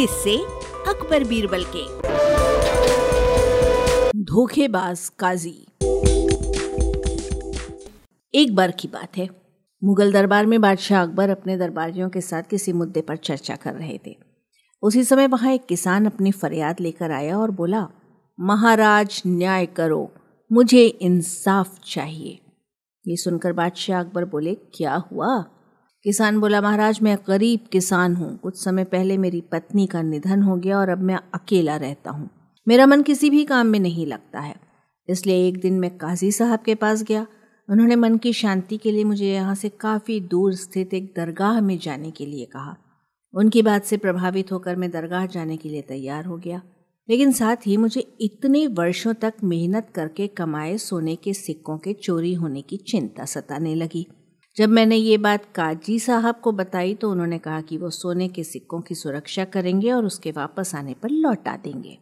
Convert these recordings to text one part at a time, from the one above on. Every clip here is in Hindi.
किससे अकबर बीरबल के। धोखेबाज काजी। एक बार की बात है। मुगल दरबार में बादशाह अकबर अपने दरबारियों के साथ किसी मुद्दे पर चर्चा कर रहे थे। उसी समय वहाँ एक किसान अपनी फरियाद लेकर आया और बोला, महाराज, न्याय करो, मुझे इंसाफ चाहिए। ये सुनकर बादशाह अकबर बोले, क्या हुआ? किसान बोला, महाराज, मैं गरीब किसान हूँ। कुछ समय पहले मेरी पत्नी का निधन हो गया और अब मैं अकेला रहता हूँ। मेरा मन किसी भी काम में नहीं लगता है। इसलिए एक दिन मैं काजी साहब के पास गया। उन्होंने मन की शांति के लिए मुझे यहाँ से काफ़ी दूर स्थित एक दरगाह में जाने के लिए कहा। उनकी बात से प्रभावित होकर मैं दरगाह जाने के लिए तैयार हो गया। लेकिन साथ ही मुझे इतने वर्षों तक मेहनत करके कमाए सोने के सिक्कों के चोरी होने की चिंता सताने लगी। जब मैंने ये बात काजी साहब को बताई तो उन्होंने कहा कि वो सोने के सिक्कों की सुरक्षा करेंगे और उसके वापस आने पर लौटा देंगे।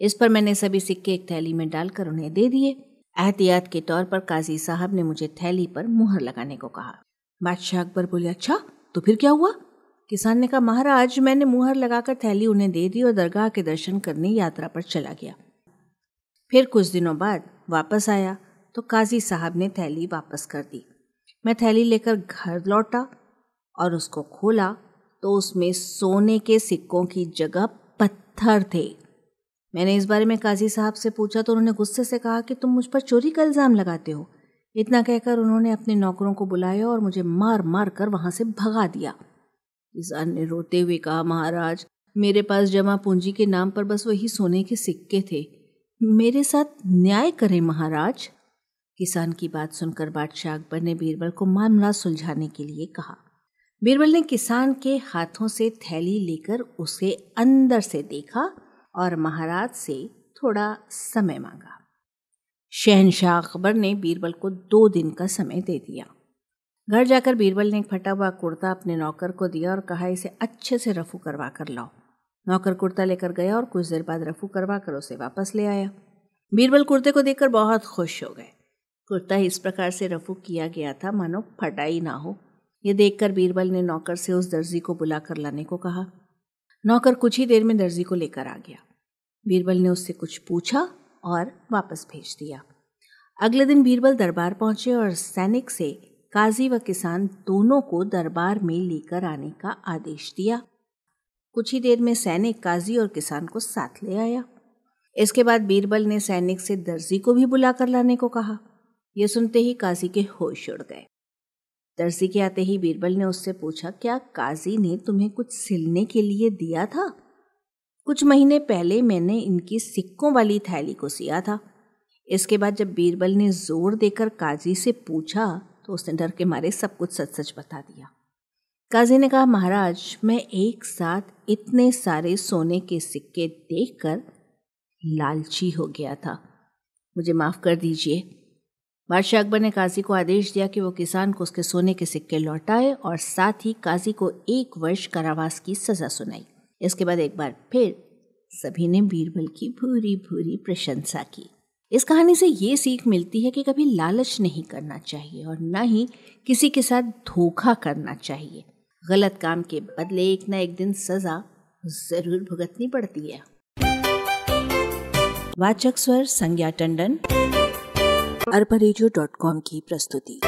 इस पर मैंने सभी सिक्के एक थैली में डालकर उन्हें दे दिए। एहतियात के तौर पर काजी साहब ने मुझे थैली पर मुहर लगाने को कहा। बादशाह अकबर बोले अच्छा तो फिर क्या हुआ? किसान ने कहा, महाराज, मैंने मुहर लगाकर थैली उन्हें दे दी और दरगाह के दर्शन करने यात्रा पर चला गया। फिर कुछ दिनों बाद वापस आया तो काजी साहब ने थैली वापस कर दी। मैं थैली लेकर घर लौटा और उसको खोला तो उसमें सोने के सिक्कों की जगह पत्थर थे। मैंने इस बारे में काजी साहब से पूछा तो उन्होंने गुस्से से कहा कि तुम मुझ पर चोरी का इल्ज़ाम लगाते हो। इतना कहकर उन्होंने अपने नौकरों को बुलाया और मुझे मार मार कर वहाँ से भगा दिया। किसान ने रोते हुए कहा, महाराज, मेरे पास जमा पूंजी के नाम पर बस वही सोने के सिक्के थे। मेरे साथ न्याय करें महाराज। किसान की बात सुनकर बादशाह अकबर ने बीरबल को मामला सुलझाने के लिए कहा। बीरबल ने किसान के हाथों से थैली लेकर उसे अंदर से देखा और महाराज से थोड़ा समय मांगा। शहनशाह अकबर ने बीरबल को दो दिन का समय दे दिया। घर जाकर बीरबल ने एक फटा हुआ कुर्ता अपने नौकर को दिया और कहा, इसे अच्छे से रफू करवा कर लाओ। नौकर कुर्ता लेकर गया और कुछ देर बाद रफू करवा कर उसे वापस ले आया। बीरबल कुर्ते को देखकर बहुत खुश हो गए। कुर्ता इस प्रकार से रफू किया गया था, मानो फटाई ना हो। ये देखकर बीरबल ने नौकर से उस दर्जी को बुला कर लाने को कहा। नौकर कुछ ही देर में दर्जी को लेकर आ गया। बीरबल ने उससे कुछ पूछा और वापस भेज दिया। अगले दिन बीरबल दरबार पहुँचे और सैनिक से काजी व किसान दोनों को दरबार में लेकर आने का आदेश दिया। कुछ ही देर में सैनिक काजी और किसान को साथ ले आया। इसके बाद बीरबल ने सैनिक से दर्जी को भी बुलाकर लाने को कहा। यह सुनते ही काजी के होश उड़ गए। दर्जी के आते ही बीरबल ने उससे पूछा, क्या काजी ने तुम्हें कुछ सिलने के लिए दिया था? कुछ महीने पहले मैंने इनकी सिक्कों वाली थैली को सिया था। इसके बाद जब बीरबल ने ज़ोर देकर काजी से पूछा तो उसने डर के मारे सब कुछ सच सच बता दिया। काजी ने कहा, महाराज, मैं एक साथ इतने सारे सोने के सिक्के देखकर लालची हो गया था। मुझे माफ़ कर दीजिए बादशाह अकबर ने काजी को आदेश दिया कि वो किसान को उसके सोने के सिक्के लौटाए और साथ ही काजी को एक वर्ष कारावास की सज़ा सुनाई। इसके बाद एक बार फिर सभी ने बीरबल की भूरी भूरी प्रशंसा की। इस कहानी से ये सीख मिलती है कि कभी लालच नहीं करना चाहिए और न ही किसी के साथ धोखा करना चाहिए। गलत काम के बदले एक न एक दिन सजा ज़रूर भुगतनी पड़ती है। वाचक स्वर संज्ञा टंडन। अरबरेजियो की प्रस्तुति।